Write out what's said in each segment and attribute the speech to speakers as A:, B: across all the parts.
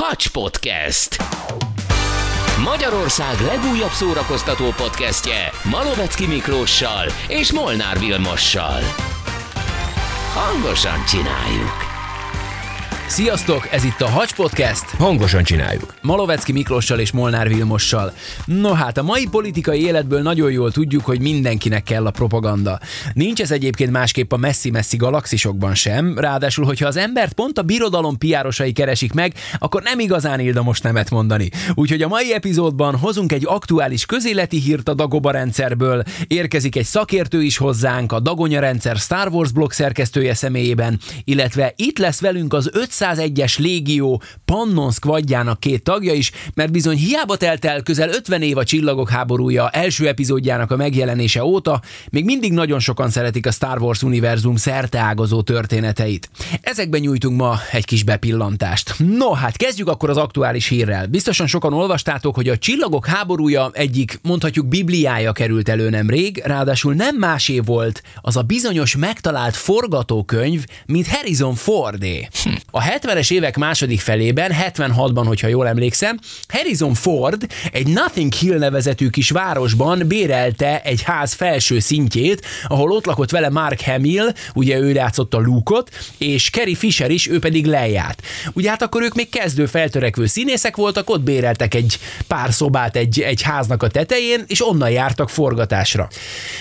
A: Hacs Podcast. Magyarország legújabb szórakoztató podcastje Malovecki Miklóssal és Molnár Vilmossal. Hangosan csináljuk!
B: Sziasztok, ez itt a Hacs Podcast.
C: Hangosan csináljuk.
B: Malovecki Miklóssal és Molnár Vilmossal. No hát, a mai politikai életből nagyon jól tudjuk, hogy mindenkinek kell a propaganda. Nincs ez egyébként másképp a messzi-messzi galaxisokban sem, ráadásul, hogyha az embert pont a birodalom piárosai keresik meg, akkor nem igazán ilda most nemet mondani. Úgyhogy a mai epizódban hozunk egy aktuális közéleti hírt a Dagoba rendszerből, érkezik egy szakértő is hozzánk, a Dagonya rendszer Star Wars blog szerkesztője személyében, illetve itt lesz velünk az 501-es légió Pannon Squadjának két tagja is, mert bizony hiába telt el közel 50 év a Csillagok háborúja első epizódjának a megjelenése óta, még mindig nagyon sokan szeretik a Star Wars univerzum szerteágazó történeteit. Ezekben nyújtunk ma egy kis bepillantást. No, hát kezdjük akkor az aktuális hírrel. Biztosan sokan olvastátok, hogy a Csillagok háborúja egyik, mondhatjuk, bibliája került elő nemrég, ráadásul nem másé volt az a bizonyos megtalált forgatókönyv, mint Harrison Fordé. A 70-es évek második felében, 76-ban, hogyha jól emlékszem, Harrison Ford egy Nothing Hill nevezetű kis városban bérelte egy ház felső szintjét, ahol ott lakott vele Mark Hamill, ugye ő játszott a Luke-ot, és Carrie Fisher is, ő pedig Leiát. Ugye hát akkor ők még kezdő feltörekvő színészek voltak, ott béreltek egy pár szobát egy, egy háznak a tetején, és onnan jártak forgatásra.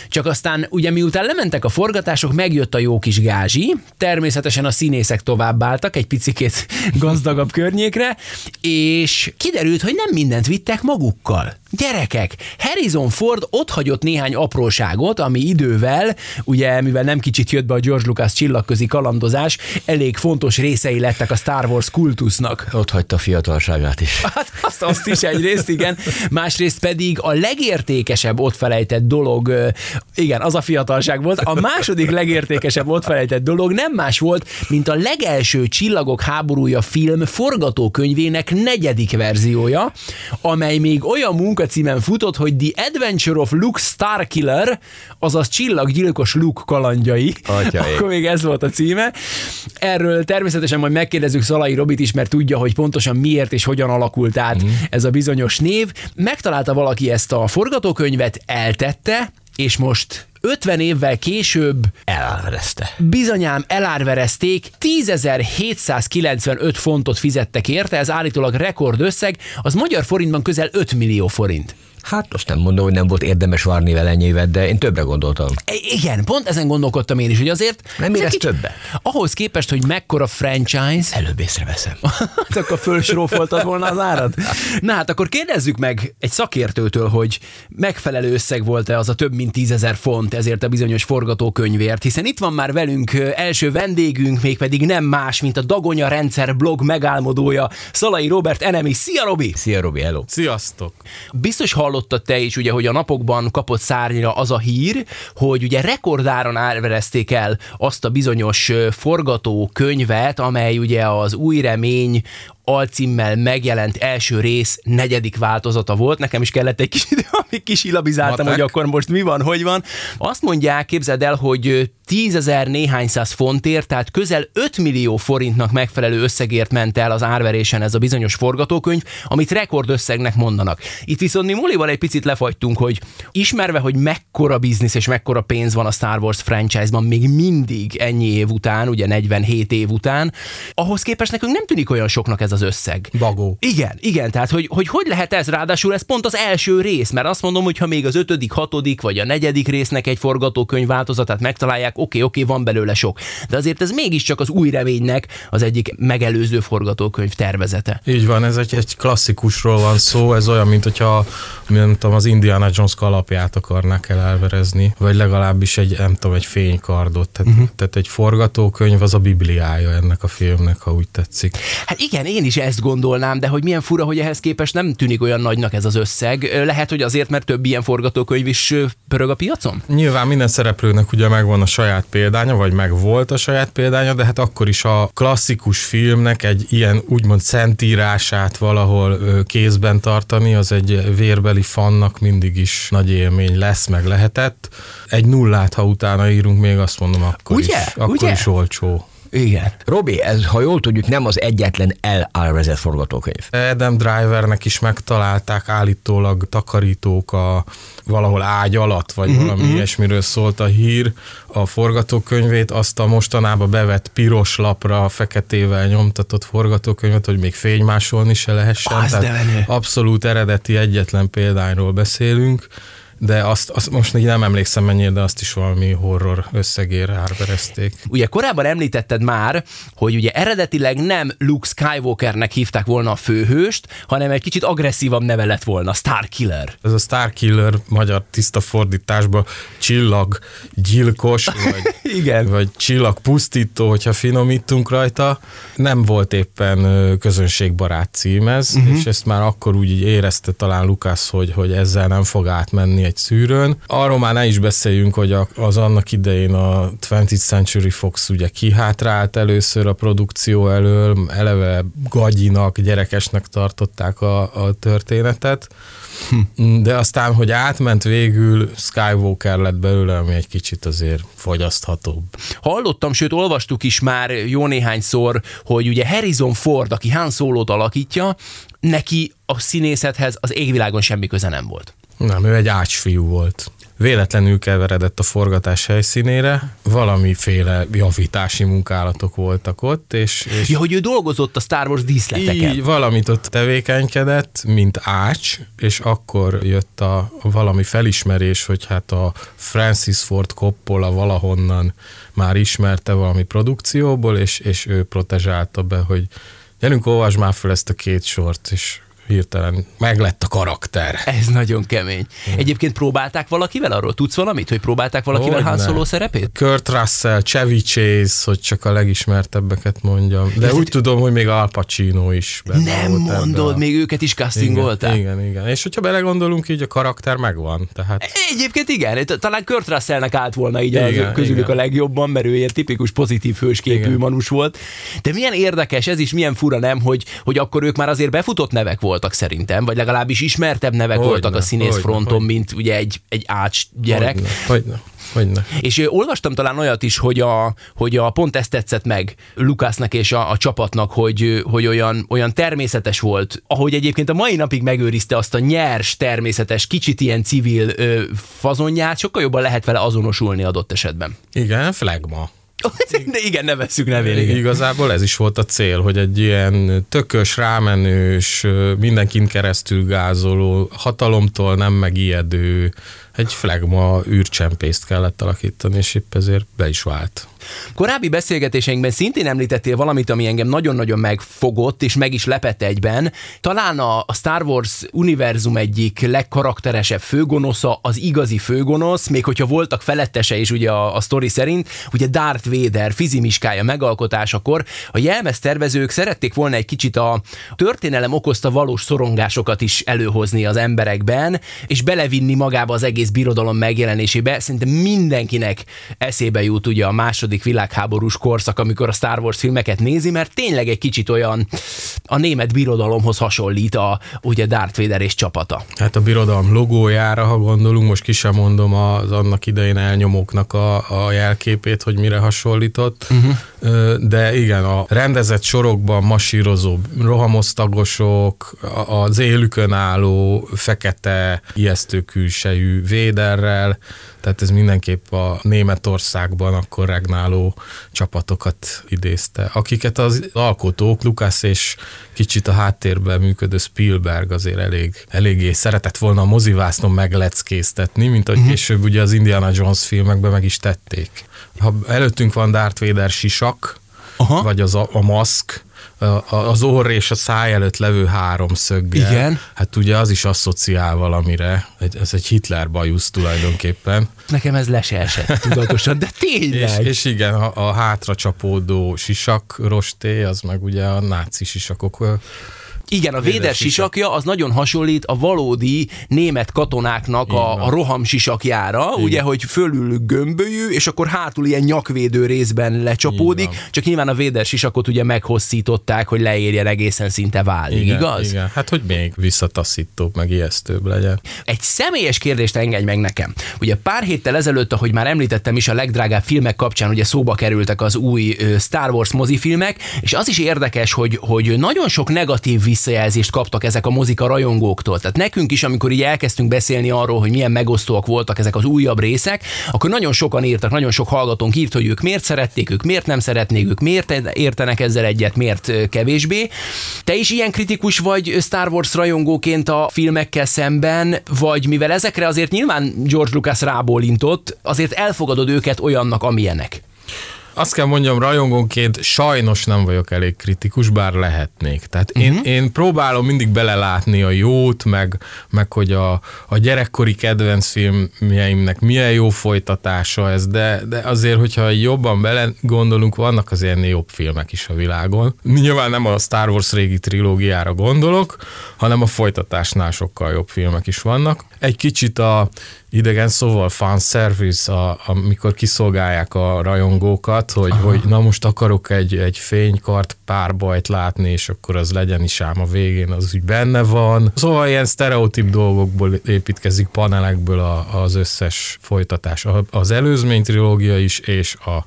B: Csak aztán ugye miután lementek a forgatások, megjött a jó kis gázsi, természetesen a színészek továbbáltak egy picikét gazdagabb környékre, és kiderült, hogy nem mindent vittek magukkal. Gyerekek, Harrison Ford ott hagyott néhány apróságot, ami idővel, ugye mivel nem kicsit jött be a George Lucas csillagközi kalandozás, elég fontos részei lettek a Star Wars kultusznak.
C: Ott hagyta a fiatalságát is.
B: Hát azt, azt is egyrészt, igen. Másrészt pedig a legértékesebb ott felejtett dolog, igen, az a fiatalság volt. A második legértékesebb ott felejtett dolog nem más volt, mint a legelső Csillagok háborúja film forgatókönyvének negyedik verziója, amely még olyan munkacímen futott, hogy The Adventure of Luke Starkiller, azaz csillaggyilkos Luke kalandjai.
C: Atyaik.
B: Akkor még ez volt a címe. Erről természetesen majd megkérdezzük Szalai Robit is, mert tudja, hogy pontosan miért és hogyan alakult át mm. ez a bizonyos név. Megtalálta valaki ezt a forgatókönyvet, eltette, és most 50 évvel később
C: Elárverezte.
B: bizonyám elárverezték, 10.795 fontot fizettek érte, ez állítólag rekordösszeg, az magyar forintban közel 5 millió forint.
C: Hát most nem mondom, hogy nem volt érdemes várni vele ennyi évet, de én többre gondoltam.
B: I- igen, pont ezen gondolkodtam én is, hogy azért...
C: Nem
B: ez
C: érez
B: egy kicsit-
C: többe?
B: Ahhoz képest, hogy mekkora franchise,
C: Előbb észreveszem.
B: hát akkor fölsrófoltad volna az árat. Na hát akkor kérdezzük meg egy szakértőtől, hogy megfelelő összeg volt-e az a több mint tízezer font ezért a bizonyos forgatókönyvért, hiszen itt van már velünk első vendégünk, mégpedig nem más, mint a Dagonya Rendszer blog megálmodója, Szalai Robert Enemi. Szia Robi!
C: Szia, Robi, hello.
D: Sziasztok!
B: Biztos hallottad te is, ugye, hogy a napokban kapott szárnyra az a hír, hogy ugye rekordáron árverezték el azt a bizonyos forgatókönyvet, amely ugye az új remény alcímmel megjelent első rész negyedik változata volt. Nekem is kellett egy kis idő, amíg kisilabizáltam,
D: Matek.
B: hogy akkor most mi van, hogy van. Azt mondják, képzeld el, hogy ö, 10 ezer néhány száz fontért, tehát közel 5 millió forintnak megfelelő összegért ment el az árverésen ez a bizonyos forgatókönyv, amit rekordösszegnek mondanak. Itt viszont mi Molival egy picit lefagytunk, hogy ismerve, hogy mekkora biznisz és mekkora pénz van a Star Wars franchise-ban még mindig ennyi év után, ugye 47 év után, ahhoz képest nekünk nem tűnik olyan soknak ez az összeg.
D: Bagó.
B: Igen, igen, tehát hogy, hogy hogy lehet ez, ráadásul ez pont az első rész, mert azt mondom, hogy ha még az ötödik, hatodik vagy a negyedik résznek egy forgatókönyv változatát megtalálják, oké, oké, van belőle sok. De azért ez mégiscsak az új reménynek az egyik megelőző forgatókönyv tervezete.
D: Így van, ez egy, egy klasszikusról van szó, ez olyan, mint hogyha nem tudom, az Indiana Jones kalapját akarnák el elverezni, vagy legalábbis egy, nem tudom, egy fénykardot. Tehát, uh-huh. tehát egy forgatókönyv az a bibliája ennek a filmnek, ha úgy tetszik.
B: Hát igen, én is ezt gondolnám, de hogy milyen fura, hogy ehhez képest nem tűnik olyan nagynak ez az összeg. Lehet, hogy azért, mert több ilyen forgatókönyv is pörög a piacon?
D: Nyilván minden szereplőnek ugye megvan a saját példánya, vagy meg volt a saját példánya, de hát akkor is a klasszikus filmnek egy ilyen úgymond szentírását valahol kézben tartani, az egy vérbeli fannak mindig is nagy élmény lesz, meg lehetett. Egy nullát, ha utána írunk, még azt mondom, akkor
B: Ugye?
D: is, akkor
B: Ugye?
D: is olcsó.
B: Igen.
C: Robi, ez, ha jól tudjuk, nem az egyetlen elárvezett forgatókönyv.
D: Adam Drivernek is megtalálták állítólag takarítók a valahol ágy alatt, vagy uh-huh, valami uh-huh. ilyesmiről szólt a hír, a forgatókönyvét, azt a mostanában bevett piros lapra, feketével nyomtatott forgatókönyvet, hogy még fénymásolni se lehessen.
B: Az
D: Tehát abszolút eredeti egyetlen példányról beszélünk, de azt, azt most így nem emlékszem mennyire, de azt is valami horror összegére árverezték.
B: Ugye korábban említetted már, hogy ugye eredetileg nem Luke Skywalkernek hívták volna a főhőst, hanem egy kicsit agresszívabb neve lett volna, Starkiller.
D: Ez a Starkiller magyar tiszta fordításban csillag gyilkos, vagy,
B: Igen.
D: vagy csillag pusztító, hogyha finomítunk rajta. Nem volt éppen közönségbarát cím ez, uh-huh. és ezt már akkor úgy érezte talán Lukász, hogy, hogy ezzel nem fog átmenni egy szűrőn. Arról már ne is beszéljünk, hogy az annak idején a 20th Century Fox ugye kihátrált először a produkció elől, eleve gagyinak, gyerekesnek tartották a, a történetet, de aztán, hogy átment végül, Skywalker lett belőle, ami egy kicsit azért fogyaszthatóbb.
B: Hallottam, sőt olvastuk is már jó néhányszor, hogy ugye Harrison Ford, aki Han Solo-t alakítja, neki a színészethez az égvilágon semmi köze nem volt.
D: Nem, ő egy ácsfiú volt. Véletlenül keveredett a forgatás helyszínére, valamiféle javítási munkálatok voltak ott, és, és
B: Ja, hogy ő dolgozott a Star Wars díszleteken.
D: így valamit ott tevékenykedett, mint ács, és akkor jött a, valami felismerés, hogy hát a Francis Ford Coppola valahonnan már ismerte valami produkcióból, és, és ő protezsálta be, hogy gyerünk, olvasd már fel ezt a két sort, és hirtelen meglett a karakter.
B: Ez nagyon kemény. Egyébként próbálták valakivel arról? Tudsz valamit, hogy próbálták valakivel Han. Solo szerepét?
D: Kurt Russell, Chevy Chase, hogy csak a legismertebbeket mondjam. De úgy tudom, hogy még Al Pacino is
B: Nem
D: volt
B: mondod,
D: a-
B: még őket is castingolták?
D: Igen, igen, igen. És hogyha belegondolunk, így a karakter megvan. Tehát
B: Egyébként igen, talán Kurt Russellnek állt volna így igen, közülük
D: igen.
B: a legjobban, mert ő ilyen tipikus pozitív hősképű manus volt. De milyen érdekes, ez is milyen fura nem, hogy, hogy akkor ők már azért befutott nevek voltak szerintem, vagy legalábbis ismertebb nevek
D: Hogyne,
B: voltak a színész
D: hogyne,
B: fronton,
D: hogyne.
B: mint ugye egy, egy ács gyerek.
D: Hogyne, hogyne, hogyne.
B: És olvastam talán olyat is, hogy, a, hogy a pont ezt tetszett meg Lukásznak és a, a csapatnak, hogy, hogy olyan, olyan természetes volt, ahogy egyébként a mai napig megőrizte azt a nyers, természetes, kicsit ilyen civil ö, fazonját, sokkal jobban lehet vele azonosulni adott esetben.
D: Igen, flagma.
B: De igen, ne vesszük nevén. Igen.
D: Igazából ez is volt a cél, hogy egy ilyen tökös, rámenős, mindenkin keresztül gázoló, hatalomtól nem megijedő, egy flagma űrcsempészt kellett alakítani, és épp ezért be is vált.
B: Korábbi beszélgetéseinkben szintén említettél valamit, ami engem nagyon-nagyon megfogott, és meg is lepett egyben. Talán a Star Wars univerzum egyik legkarakteresebb főgonosza, az igazi főgonosz, még hogyha voltak felettese is ugye a, a sztori szerint, ugye Darth Vader fizimiskája megalkotásakor a jelmez tervezők szerették volna egy kicsit a történelem okozta valós szorongásokat is előhozni az emberekben, és belevinni magába az egész birodalom megjelenésébe. Szerintem mindenkinek eszébe jut ugye a második világháborús korszak, amikor a Star Wars filmeket nézi, mert tényleg egy kicsit olyan a német birodalomhoz hasonlít a ugye Darth Vader és csapata.
D: Hát a birodalom logójára, ha gondolunk, most ki sem mondom az annak idején elnyomóknak a, a jelképét, hogy mire hasonlított, uh-huh. de igen, a rendezett sorokban masírozó rohamosztagosok, az élükön álló fekete, ijesztő külsejű véderrel, tehát ez mindenképp a Németországban akkor regnáló csapatokat idézte, akiket az alkotók, Lukasz és kicsit a háttérben működő Spielberg azért elég, eléggé szeretett volna a mozivásznon megleckéztetni, mint ahogy uh-huh. később ugye az Indiana Jones filmekben meg is tették. Ha előttünk van Darth Vader sisak,
B: Aha.
D: vagy az a, a maszk, az orr és a száj előtt levő háromszöggel.
B: Igen.
D: Hát ugye az is asszociál valamire. Ez egy Hitler bajusz tulajdonképpen.
B: Nekem ez le se esett tudatosan, de
D: És,
B: tényleg.
D: és igen, a, a hátra csapódó sisak rosté, az meg ugye a náci sisakok
B: Igen, a Véder sisakja az nagyon hasonlít a valódi német katonáknak a, a roham sisakjára, Igen. ugye, hogy fölül gömbölyű, és akkor hátul ilyen nyakvédő részben lecsapódik, csak nyilván a Véder sisakot ugye meghosszították, hogy leérjen egészen szinte válig,
D: Igen,
B: igaz?
D: Igen, hát hogy még visszataszítóbb, meg ijesztőbb legyen.
B: Egy személyes kérdést engedj meg nekem. Ugye pár héttel ezelőtt, ahogy már említettem is, a legdrágább filmek kapcsán ugye szóba kerültek az új Star Wars mozifilmek, és az is érdekes, hogy, hogy nagyon sok negatív visszajelzést kaptak ezek a mozik a rajongóktól. Tehát nekünk is, amikor így elkezdtünk beszélni arról, hogy milyen megosztóak voltak ezek az újabb részek, akkor nagyon sokan írtak, nagyon sok hallgatónk írt, hogy ők miért szerették, ők miért nem szeretnék, ők miért értenek ezzel egyet, miért kevésbé. Te is ilyen kritikus vagy Star Wars rajongóként a filmekkel szemben, vagy mivel ezekre azért nyilván George Lucas rábólintott, azért elfogadod őket olyannak, amilyenek?
D: Azt kell mondjam, rajongónként sajnos nem vagyok elég kritikus, bár lehetnék. Tehát uh-huh. én, mhm. én próbálom mindig belelátni a jót, meg, meg hogy a, a gyerekkori kedvenc filmjeimnek milyen jó folytatása ez, de, de azért, hogyha jobban bele gondolunk, vannak az ennél jobb filmek is a világon. Nyilván nem a Star Wars régi trilógiára gondolok, hanem a folytatásnál sokkal jobb filmek is vannak. Egy kicsit a idegen szóval fanservice, a, amikor kiszolgálják a rajongókat, hogy, hogy na most akarok egy, egy fénykart párbajt látni, és akkor az legyen is ám a végén, az úgy benne van. Szóval ilyen sztereotíp dolgokból építkezik panelekből a, az összes folytatás. Az előzmény trilógia is, és a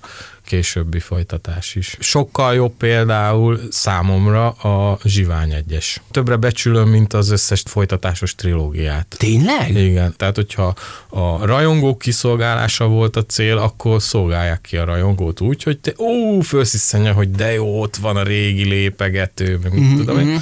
D: későbbi folytatás is. Sokkal jobb például számomra a Zsivány egyes. Többre becsülöm, mint az összes folytatásos trilógiát.
B: Tényleg?
D: Igen, tehát hogyha a rajongók kiszolgálása volt a cél, akkor szolgálják ki a rajongót úgy, hogy te ó, fölsziszenje, hogy de jó, ott van a régi lépegető, meg mit mm-hmm. tudom én.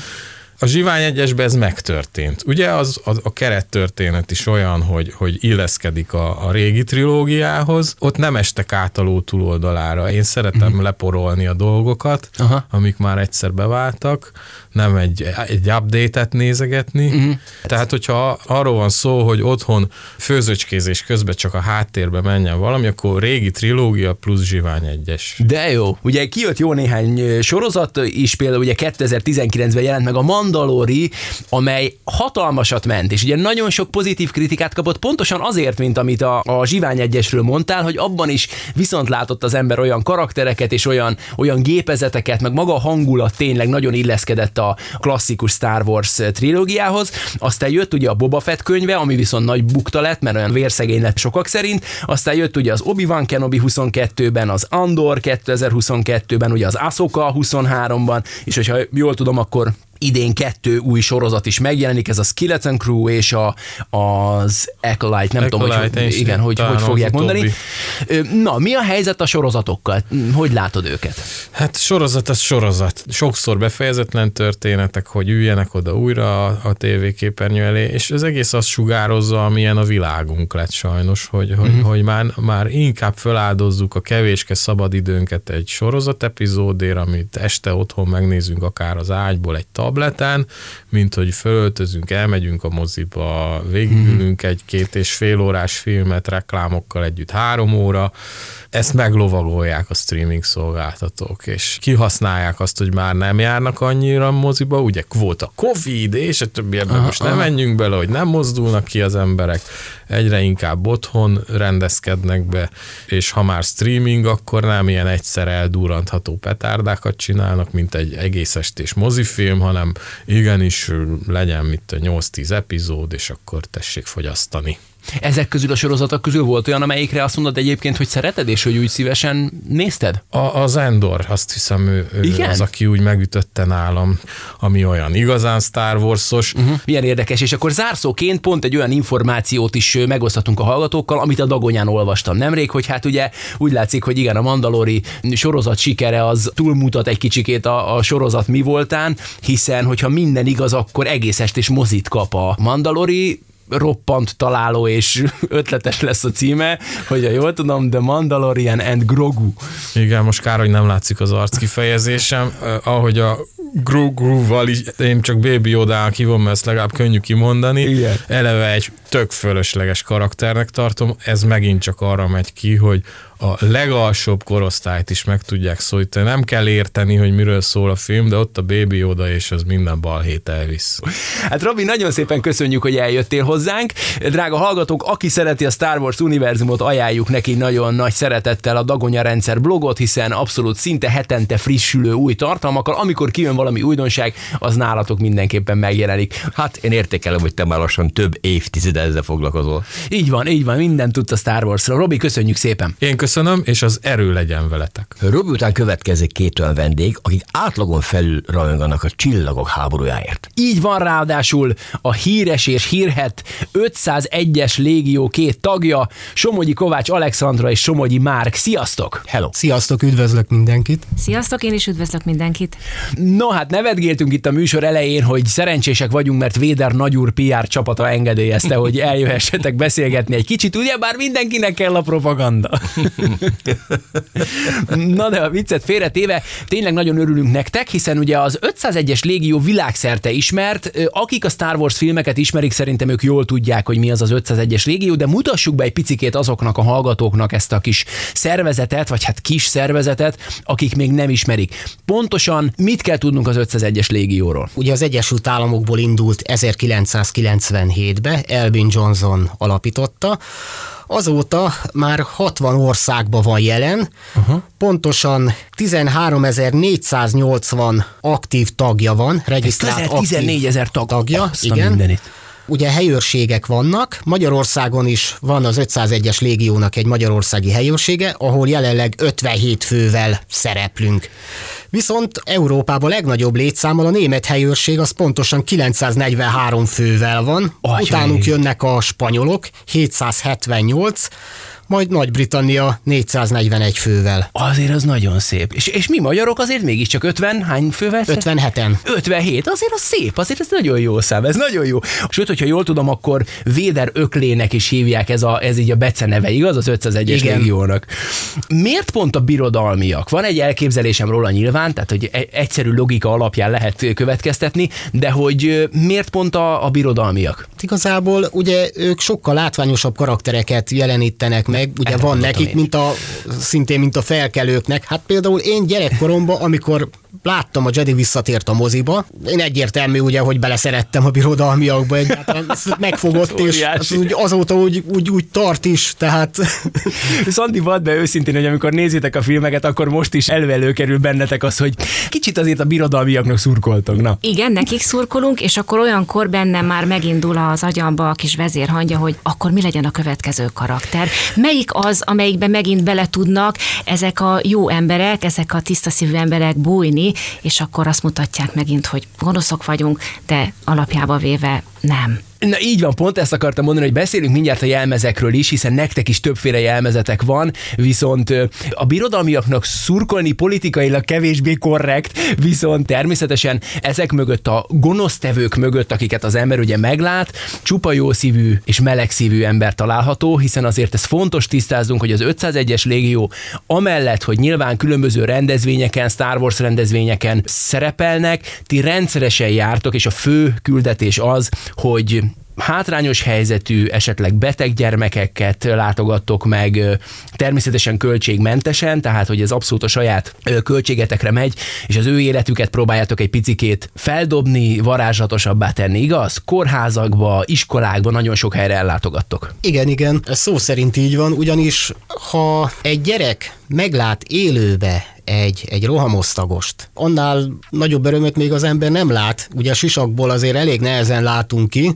D: A Zsivány egyesben ez megtörtént. Ugye az, az a kerettörténet is olyan, hogy, hogy illeszkedik a, a régi trilógiához, ott nem estek át a ló túloldalára. Én szeretem uh-huh. leporolni a dolgokat, Aha. amik már egyszer beváltak, nem egy, egy update-et nézegetni. Uh-huh. Tehát, hogyha arról van szó, hogy otthon főzöcskézés közben csak a háttérbe menjen valami, akkor régi trilógia plusz Zsivány egyes.
B: De jó. Ugye kijött jó néhány sorozat is, például ugye 2019-ben jelent meg a Mandalori, amely hatalmasat ment, és ugye nagyon sok pozitív kritikát kapott, pontosan azért, mint amit a, a Zsivány egyesről mondtál, hogy abban is viszont látott az ember olyan karaktereket és olyan, olyan gépezeteket, meg maga a hangulat tényleg nagyon illeszkedett a klasszikus Star Wars trilógiához. Aztán jött ugye a Boba Fett könyve, ami viszont nagy bukta lett, mert olyan vérszegény lett sokak szerint. Aztán jött ugye az Obi-Wan Kenobi 22-ben, az Andor 2022-ben, ugye az Ahsoka 23-ban, és hogyha jól tudom, akkor idén kettő új sorozat is megjelenik, ez a Skeleton Crew és a, az Acolyte, nem Acolyte, tudom, hogy, igen, hogy, hogy fogják mondani. Na, mi a helyzet a sorozatokkal? Hogy látod őket?
D: Hát sorozat az sorozat. Sokszor befejezetlen történetek, hogy üljenek oda újra a, a tévéképernyő elé, és az egész azt sugározza, amilyen a világunk lett sajnos, hogy, hogy, uh-huh. hogy már, már inkább feláldozzuk a kevéske szabadidőnket egy sorozat epizódért, amit este otthon megnézünk akár az ágyból egy tableten, mint hogy fölöltözünk, elmegyünk a moziba, végigülünk egy két és fél órás filmet reklámokkal együtt három óra, ezt meglovagolják a streaming szolgáltatók, és kihasználják azt, hogy már nem járnak annyira moziba, ugye volt a Covid, és a többi ebben most nem menjünk bele, hogy nem mozdulnak ki az emberek, egyre inkább otthon rendezkednek be, és ha már streaming, akkor nem ilyen egyszer eldurrantható petárdákat csinálnak, mint egy egész estés mozifilm, hanem igenis legyen mit a 8-10 epizód, és akkor tessék fogyasztani.
B: Ezek közül a sorozatok közül volt olyan, amelyikre azt mondod egyébként, hogy szereted, és hogy úgy szívesen nézted?
D: A, az Endor, azt hiszem, ő, ő Igen? az, aki úgy megütötte nálam, ami olyan igazán Star Wars-os.
B: Uh-huh. Milyen érdekes, és akkor zárszóként pont egy olyan információt is megosztatunk a hallgatókkal, amit a Dagonyán olvastam nemrég, hogy hát ugye úgy látszik, hogy igen, a Mandalori sorozat sikere az túlmutat egy kicsikét a, a sorozat mi voltán, hiszen hogyha minden igaz, akkor egész estés mozit kap a Mandalori, roppant találó és ötletes lesz a címe, hogy a jól tudom, The Mandalorian and Grogu.
D: Igen, most kár, hogy nem látszik az arc kifejezésem, eh, ahogy a Grogu-val is, én csak Baby yoda hívom, mert ezt legalább könnyű kimondani. Igen. Eleve egy tök fölösleges karakternek tartom, ez megint csak arra megy ki, hogy a legalsóbb korosztályt is meg tudják szólítani. Nem kell érteni, hogy miről szól a film, de ott a Baby oda és az minden balhét elvisz.
B: Hát Robi, nagyon szépen köszönjük, hogy eljöttél hozzánk. Drága hallgatók, aki szereti a Star Wars univerzumot, ajánljuk neki nagyon nagy szeretettel a Dagonya rendszer blogot, hiszen abszolút szinte hetente frissülő új tartalmakkal. Amikor kijön valami újdonság, az nálatok mindenképpen megjelenik.
C: Hát én értékelem, hogy te már lassan több évtized ezzel foglalkozol.
B: Így van, így van, mindent tudsz a Star Warsról. Robi, köszönjük szépen.
D: Én köszönöm, és az erő legyen veletek.
C: Robi után következik két olyan vendég, akik átlagon felül rajonganak a csillagok háborújáért.
B: Így van ráadásul a híres és hírhet 501-es légió két tagja, Somogyi Kovács Alexandra és Somogyi Márk. Sziasztok!
C: Hello!
E: Sziasztok, üdvözlök mindenkit!
F: Sziasztok, én is üdvözlök mindenkit.
B: No hát nevetgéltünk itt a műsor elején, hogy szerencsések vagyunk, mert Véder nagyúr PR csapata engedélyezte, hogy eljöhessetek beszélgetni egy kicsit, ugye bár mindenkinek kell a propaganda. Na de a viccet félretéve, tényleg nagyon örülünk nektek, hiszen ugye az 501-es légió világszerte ismert, akik a Star Wars filmeket ismerik, szerintem ők jól tudják, hogy mi az az 501-es légió, de mutassuk be egy picikét azoknak a hallgatóknak ezt a kis szervezetet, vagy hát kis szervezetet, akik még nem ismerik. Pontosan mit kell tudnunk az 501-es légióról?
E: Ugye az Egyesült Államokból indult 1997-be, Elvin Johnson alapította, Azóta már 60 országban van jelen, uh-huh. pontosan 13.480 aktív tagja van, regisztrált
B: Közel 14 ezer tag.
E: tagja, igen.
B: mindenit.
E: Ugye helyőrségek vannak, Magyarországon is van az 501-es légiónak egy magyarországi helyőrsége, ahol jelenleg 57 fővel szereplünk. Viszont Európában legnagyobb létszámmal a német helyőrség az pontosan 943 fővel van,
B: Atyai.
E: utánuk jönnek a spanyolok 778, majd Nagy-Britannia 441 fővel.
B: Azért az nagyon szép. És, és mi magyarok azért mégiscsak 50, hány fővel?
E: 57-en.
B: 57, azért az szép, azért ez nagyon jó szám, ez nagyon jó. Sőt, hogyha jól tudom, akkor Véder öklének is hívják, ez, a, ez így a beceneve, igaz, az 501-es
E: Igen.
B: légiónak. Miért pont a birodalmiak? Van egy elképzelésem róla nyilván, tehát hogy e- egyszerű logika alapján lehet következtetni, de hogy miért pont a, a birodalmiak?
E: Hát Igazából ugye ők sokkal látványosabb karaktereket jelenítenek meg, ugye
B: Erre
E: van nekik, mint a, szintén mint a felkelőknek. Hát például én gyerekkoromban, amikor láttam a Jedi visszatért a moziba, én egyértelmű ugye, hogy beleszerettem a birodalmiakba egyáltalán, ez megfogott, és az úgy, azóta úgy, úgy, úgy tart is, tehát
B: Szandi, vadd be őszintén, hogy amikor nézitek a filmeket, akkor most is elő kerül bennetek az, hogy kicsit azért a birodalmiaknak szurkoltok. Na.
F: Igen, nekik szurkolunk, és akkor olyankor bennem már megindul az agyamba a kis vezérhangja, hogy akkor mi legyen a következő karakter. Melyik az, amelyikben megint bele tudnak ezek a jó emberek, ezek a tiszta szívű emberek bújni, és akkor azt mutatják megint, hogy gonoszok vagyunk, de alapjába véve nem.
B: Na így van, pont ezt akartam mondani, hogy beszélünk mindjárt a jelmezekről is, hiszen nektek is többféle jelmezetek van, viszont a birodalmiaknak szurkolni politikailag kevésbé korrekt, viszont természetesen ezek mögött a gonosztevők mögött, akiket az ember ugye meglát, csupa jó szívű és meleg szívű ember található, hiszen azért ez fontos tisztáznunk, hogy az 501-es légió amellett, hogy nyilván különböző rendezvényeken, Star Wars rendezvényeken szerepelnek, ti rendszeresen jártok, és a fő küldetés az, hogy hátrányos helyzetű, esetleg beteg gyermekeket látogattok meg, természetesen költségmentesen, tehát hogy ez abszolút a saját költségetekre megy, és az ő életüket próbáljátok egy picikét feldobni, varázslatosabbá tenni, igaz? Kórházakba, iskolákba nagyon sok helyre ellátogattok.
E: Igen, igen, ez szó szerint így van, ugyanis ha egy gyerek meglát élőbe egy, egy rohamosztagost, annál nagyobb örömöt még az ember nem lát. Ugye a sisakból azért elég nehezen látunk ki,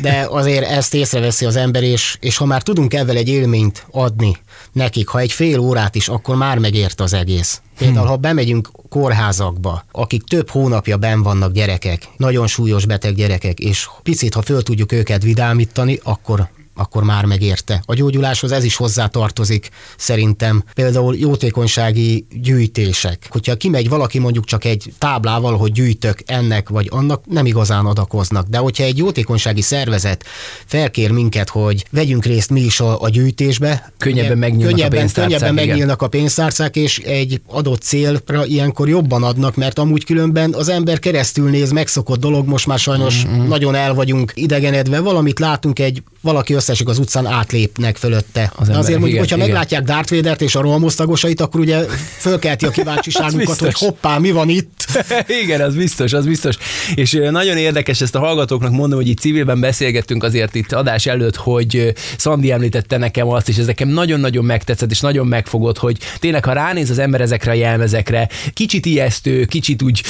E: de azért ezt észreveszi az ember, és, és ha már tudunk ebben egy élményt adni nekik, ha egy fél órát is, akkor már megért az egész. Például, ha bemegyünk kórházakba, akik több hónapja ben vannak gyerekek, nagyon súlyos beteg gyerekek, és picit, ha föl tudjuk őket vidámítani, akkor akkor már megérte. A gyógyuláshoz ez is hozzá tartozik, szerintem. Például jótékonysági gyűjtések. Hogyha kimegy valaki mondjuk csak egy táblával, hogy gyűjtök ennek vagy annak, nem igazán adakoznak. De hogyha egy jótékonysági szervezet felkér minket, hogy vegyünk részt mi is a, a gyűjtésbe,
B: Könnyebben megnyílnak a
E: könnyebben,
B: pénztárcák,
E: könnyebben
B: igen.
E: megnyílnak a pénztárcák, és egy adott célra ilyenkor jobban adnak, mert amúgy különben az ember keresztül néz, megszokott dolog, most már sajnos
B: Mm-hmm.
E: nagyon el vagyunk idegenedve, valamit látunk egy valaki összesik az utcán, átlépnek fölötte.
B: Az
E: De
B: emberek,
E: azért mondjuk,
B: igen,
E: hogyha
B: igen.
E: meglátják Darth Vader-t és a rohamosztagosait, akkor ugye fölkelti a kíváncsiságukat,
B: Az
E: hogy hoppá, mi van itt?
B: Igen, az biztos, az biztos. És nagyon érdekes ezt a hallgatóknak mondom, hogy itt civilben beszélgettünk azért itt adás előtt, hogy Szandi említette nekem azt, és ez nekem nagyon-nagyon megtetszett, és nagyon megfogott, hogy tényleg, ha ránéz az ember ezekre a jelmezekre, kicsit ijesztő, kicsit úgy,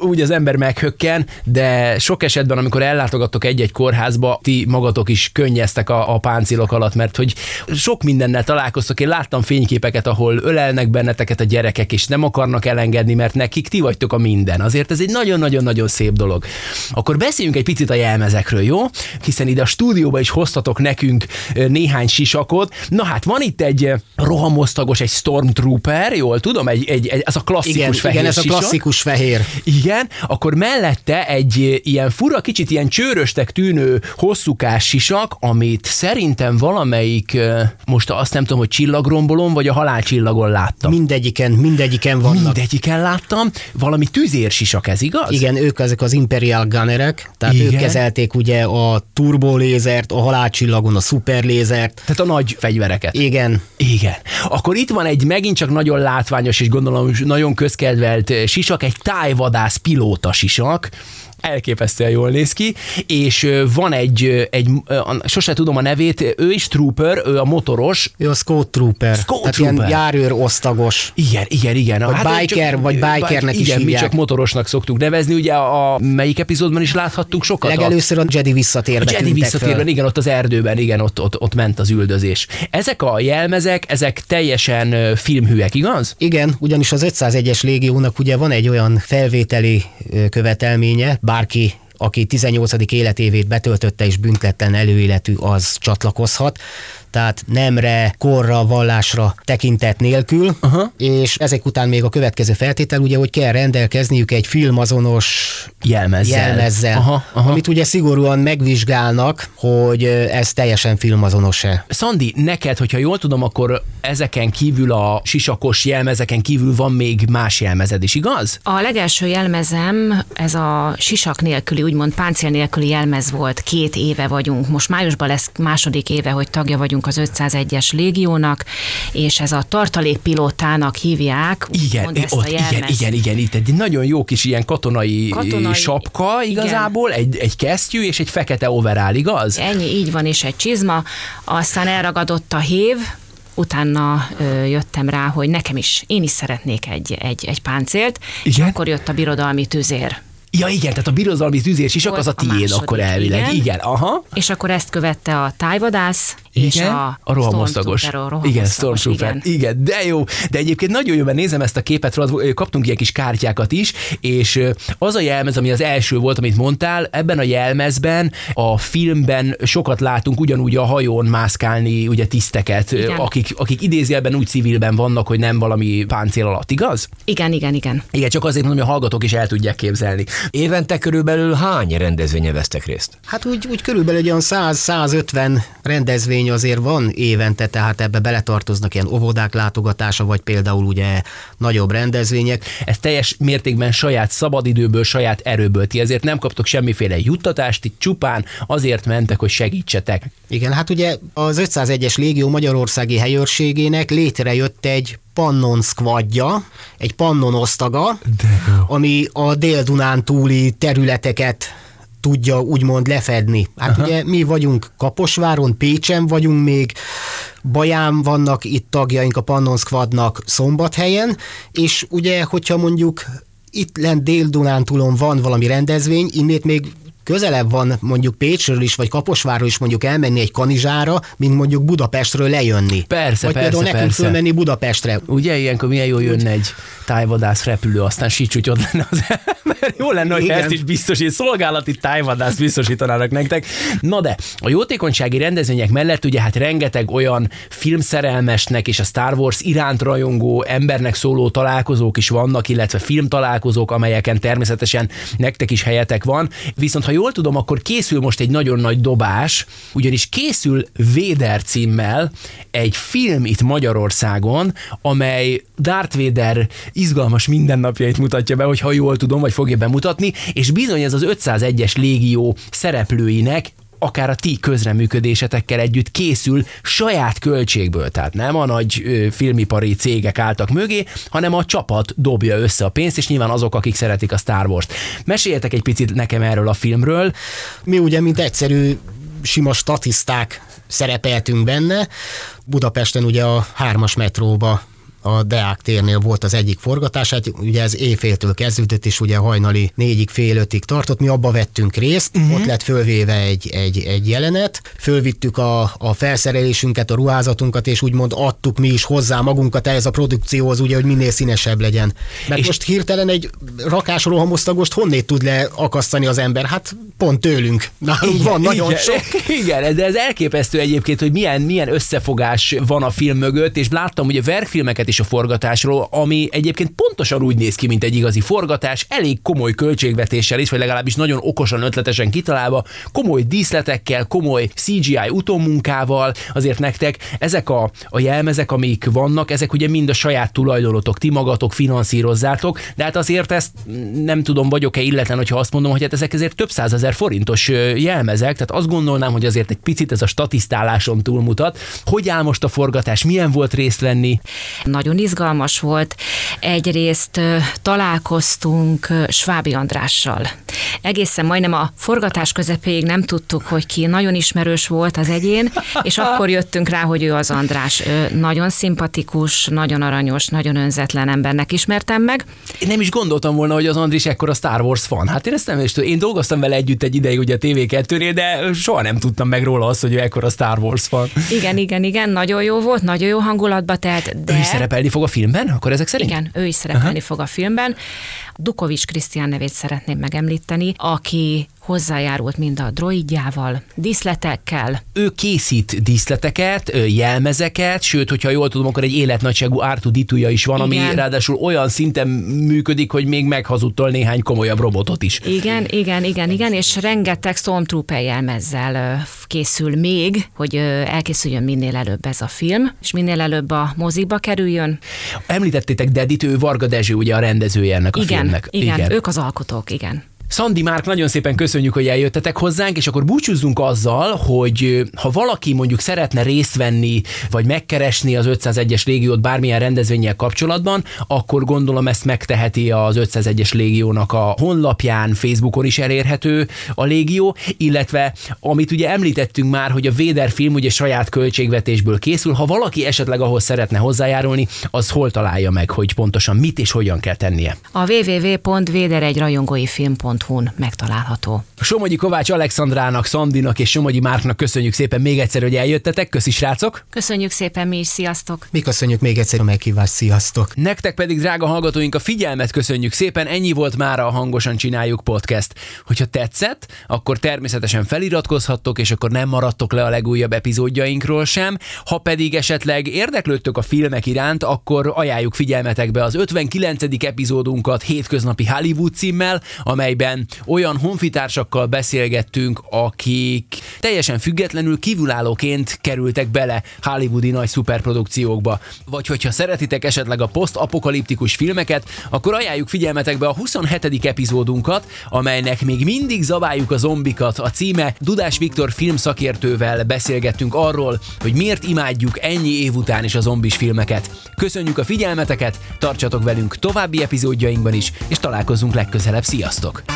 B: úgy az ember meghökken, de sok esetben, amikor ellátogattok egy-egy kórházba, ti magatok is könnyeztek a, a páncélok alatt, mert hogy sok mindennel találkoztok. Én láttam fényképeket, ahol ölelnek benneteket a gyerekek, és nem akarnak elengedni, mert nekik ti vagytok a minden. Azért ez egy nagyon-nagyon-nagyon szép dolog. Akkor beszéljünk egy picit a jelmezekről, jó? Hiszen ide a stúdióba is hoztatok nekünk néhány sisakot. Na hát van itt egy rohamosztagos, egy Stormtrooper, jól tudom, egy, egy, egy az a klasszikus
E: Igen,
B: fehér
E: igen, ez a
B: sisak.
E: klasszikus fehér.
B: Igen, akkor mellette egy ilyen fura, kicsit ilyen csőröstek tűnő hosszúkás sisak, amit szerintem valamelyik, most azt nem tudom, hogy csillagrombolom, vagy a halálcsillagon láttam.
E: Mindegyiken, mindegyiken vannak.
B: Mindegyiken láttam, valami tüzérsisak, ez igaz?
E: Igen, ők ezek az Imperial Gunnerek, tehát
B: Igen.
E: ők kezelték ugye a turbolézert, a halálcsillagon a szuperlézert.
B: Tehát a nagy fegyvereket.
E: Igen,
B: Igen. Akkor itt van egy megint csak nagyon látványos és gondolom nagyon közkedvelt sisak, egy tájvadász pilóta sisak, elképesztően jól néz ki, és van egy, egy a- sose tudom a nevét, ő is trooper, ő a motoros,
E: ő a Scout Trooper,
B: Scout
E: tehát
B: Trooper.
E: ilyen járőr osztagos.
B: igen, igen, igen.
E: Vagy
B: ő
E: biker, vagy bikernek is
B: Igen, mi csak motorosnak szoktuk nevezni, ugye a melyik epizódban is láthattuk sokat? A-
E: Legelőször a Jedi
B: A
E: visszatérbe
B: Jedi visszatérben,
E: föl.
B: igen, ott az erdőben, igen, ott, ott, ott ment az üldözés. Ezek a jelmezek, ezek teljesen filmhűek, igaz?
E: Igen, ugyanis az 501-es légiónak ugye van egy olyan felvételi követelménye, bárki aki 18. életévét betöltötte és büntetlen előéletű, az csatlakozhat. Tehát nemre, korra, vallásra tekintet nélkül,
B: Aha.
E: és ezek után még a következő feltétel, ugye, hogy kell rendelkezniük egy filmazonos
B: Jelmezzel.
E: jelmezzel,
B: Aha, aha.
E: amit ugye szigorúan megvizsgálnak, hogy ez teljesen filmazonos-e.
B: Szandi, neked, hogyha jól tudom, akkor ezeken kívül a sisakos jelmezeken kívül van még más jelmezed is, igaz?
F: A legelső jelmezem, ez a sisak nélküli, úgymond páncél nélküli jelmez volt, két éve vagyunk. Most májusban lesz második éve, hogy tagja vagyunk az 501-es légiónak, és ez a tartalékpilótának hívják.
B: Igen,
F: ezt a
B: igen, igen, igen, itt egy nagyon jó kis ilyen katonai,
F: Katonai,
B: katonai sapka igazából, egy, egy kesztyű és egy fekete overall, igaz?
F: Ennyi, így van, és egy csizma. Aztán elragadott a hév, utána ö, jöttem rá, hogy nekem is, én is szeretnék egy, egy, egy páncélt, és
B: Igen?
F: akkor jött a birodalmi tüzér.
B: Ja igen, tehát a birodalmi tüzér sisak az a tiéd akkor elvileg. Igen.
F: igen.
B: aha.
F: És akkor ezt követte a tájvadász, és
B: Igen,
F: a,
B: a rohamosztagos. Igen, Stormtrooper.
F: igen.
B: Igen. de jó. De egyébként nagyon jó, mert nézem ezt a képet, róla, ö, kaptunk ilyen kis kártyákat is, és az a jelmez, ami az első volt, amit mondtál, ebben a jelmezben a filmben sokat látunk ugyanúgy a hajón mászkálni ugye tiszteket,
F: Igen.
B: akik, akik idézőjelben úgy civilben vannak, hogy nem valami páncél alatt, igaz?
F: Igen, igen, igen.
B: Igen, csak azért mondom, hogy a hallgatók is el tudják képzelni.
C: Évente körülbelül hány rendezvényen vesztek részt?
E: Hát úgy, úgy körülbelül egy olyan 100-150 rendezvény azért van évente, tehát ebbe beletartoznak ilyen óvodák látogatása, vagy például ugye nagyobb rendezvények.
B: Ez teljes mértékben saját szabadidőből, saját erőből. Ti ezért nem kaptok semmiféle juttatást, itt csupán azért mentek, hogy segítsetek.
E: Igen, hát ugye az 501-es Légió Magyarországi helyőrségének létrejött egy Pannon squadja, egy Pannon osztaga, ami a Dél-Dunán túli területeket tudja úgymond lefedni. Hát Aha. ugye mi vagyunk Kaposváron, Pécsen vagyunk még, Baján vannak itt tagjaink a Pannon Squadnak Szombathelyen, és ugye, hogyha mondjuk itt lent Dél-Dunántúlon van valami rendezvény, innét még közelebb van mondjuk Pécsről is, vagy Kaposvárról is mondjuk elmenni egy kanizsára, mint mondjuk Budapestről lejönni.
B: Persze,
E: vagy
B: persze,
E: például nekünk
B: persze.
E: fölmenni Budapestre.
B: Ugye ilyenkor milyen jó jönne egy tájvadász repülő, aztán sicsúgy ott lenne az ember. Jó lenne, hogy ezt is biztosít, szolgálati tájvadász biztosítanának nektek. Na de, a jótékonysági rendezvények mellett ugye hát rengeteg olyan filmszerelmesnek és a Star Wars iránt rajongó embernek szóló találkozók is vannak, illetve filmtalálkozók, amelyeken természetesen nektek is helyetek van. Viszont ha jól tudom, akkor készül most egy nagyon nagy dobás, ugyanis készül Véder címmel egy film itt Magyarországon, amely Darth Vader izgalmas mindennapjait mutatja be, hogy ha jól tudom, vagy fogja bemutatni, és bizony ez az 501-es légió szereplőinek akár a ti közreműködésetekkel együtt készül saját költségből. Tehát nem a nagy filmipari cégek álltak mögé, hanem a csapat dobja össze a pénzt, és nyilván azok, akik szeretik a Star Wars-t. Meséljetek egy picit nekem erről a filmről.
E: Mi ugye, mint egyszerű sima statiszták szerepeltünk benne. Budapesten ugye a hármas metróba a Deák térnél volt az egyik forgatás, hát ugye ez éjféltől kezdődött, és ugye hajnali négyig, fél ötig tartott, mi abba vettünk részt, uh-huh. ott lett fölvéve egy, egy, egy jelenet, fölvittük a, a felszerelésünket, a ruházatunkat, és úgymond adtuk mi is hozzá magunkat ehhez a produkcióhoz, ugye, hogy minél színesebb legyen. Mert és most hirtelen egy rakás rohamosztagost honnét tud leakasztani az ember? Hát pont tőlünk. Nálunk igen, van nagyon
B: igen,
E: sok.
B: Igen, de ez elképesztő egyébként, hogy milyen, milyen összefogás van a film mögött, és láttam ugye verkfilmeket is is a forgatásról, ami egyébként pontosan úgy néz ki, mint egy igazi forgatás, elég komoly költségvetéssel is, vagy legalábbis nagyon okosan, ötletesen kitalálva, komoly díszletekkel, komoly CGI utómunkával, azért nektek ezek a, a jelmezek, amik vannak, ezek ugye mind a saját tulajdonotok, ti magatok finanszírozzátok, de hát azért ezt nem tudom, vagyok-e illetlen, hogyha azt mondom, hogy hát ezek ezért több százezer forintos jelmezek, tehát azt gondolnám, hogy azért egy picit ez a statisztáláson túlmutat. Hogy áll most a forgatás, milyen volt részt venni?
F: Nagy nagyon izgalmas volt. Egyrészt találkoztunk Svábi Andrással. Egészen majdnem a forgatás közepéig nem tudtuk, hogy ki nagyon ismerős volt az egyén, és akkor jöttünk rá, hogy ő az András. Ő nagyon szimpatikus, nagyon aranyos, nagyon önzetlen embernek ismertem meg.
B: Én nem is gondoltam volna, hogy az Andris ekkor a Star Wars fan. Hát én ezt nem is tudom. Én dolgoztam vele együtt egy ideig ugye a TV2-nél, de soha nem tudtam meg róla azt, hogy ő ekkor a Star Wars fan.
F: Igen, igen, igen, nagyon jó volt, nagyon jó hangulatba telt, de...
B: Ő is szerepelni fog a filmben, akkor ezek szerint?
F: Igen, ő is szerepelni Aha. fog a filmben. Dukovics Krisztián nevét szeretném megemlíteni, aki hozzájárult mind a droidjával, díszletekkel.
B: Ő készít díszleteket, jelmezeket, sőt, hogyha jól tudom, akkor egy életnagyságú ártú ditúja is van, igen. ami ráadásul olyan szinten működik, hogy még meghazudtol néhány komolyabb robotot is.
F: Igen, igen, igen, igen, és rengeteg Stormtrooper jelmezzel készül még, hogy elkészüljön minél előbb ez a film, és minél előbb a moziba kerüljön.
B: Említettétek Dedit, ő Varga Dezső ugye a rendezője ennek a
F: igen,
B: filmnek.
F: Igen, igen, ők az alkotók, igen.
B: Szandi Márk, nagyon szépen köszönjük, hogy eljöttetek hozzánk, és akkor búcsúzzunk azzal, hogy ha valaki mondjuk szeretne részt venni, vagy megkeresni az 501-es légiót bármilyen rendezvényel kapcsolatban, akkor gondolom ezt megteheti az 501-es légiónak a honlapján, Facebookon is elérhető a légió, illetve amit ugye említettünk már, hogy a Véder film ugye saját költségvetésből készül, ha valaki esetleg ahhoz szeretne hozzájárulni, az hol találja meg, hogy pontosan mit és hogyan kell tennie?
F: A www.véderegyrajongóifilm.hu n megtalálható.
B: Somogyi Kovács Alexandrának, Szandinak és Somogyi Márknak köszönjük szépen még egyszer, hogy eljöttetek. Köszi srácok!
F: Köszönjük szépen mi is, sziasztok!
E: Mi köszönjük még egyszer a meghívást, sziasztok!
B: Nektek pedig, drága hallgatóink, a figyelmet köszönjük szépen, ennyi volt már a Hangosan Csináljuk podcast. Hogyha tetszett, akkor természetesen feliratkozhattok, és akkor nem maradtok le a legújabb epizódjainkról sem. Ha pedig esetleg érdeklődtök a filmek iránt, akkor ajánljuk figyelmetekbe az 59. epizódunkat hétköznapi Hollywood címmel, amelyben amelyben olyan honfitársakkal beszélgettünk, akik teljesen függetlenül kívülállóként kerültek bele hollywoodi nagy szuperprodukciókba. Vagy hogyha szeretitek esetleg a posztapokaliptikus filmeket, akkor ajánljuk figyelmetekbe a 27. epizódunkat, amelynek még mindig zabáljuk a zombikat. A címe Dudás Viktor filmszakértővel beszélgettünk arról, hogy miért imádjuk ennyi év után is a zombis filmeket. Köszönjük a figyelmeteket, tartsatok velünk további epizódjainkban is, és találkozunk legközelebb. Sziasztok!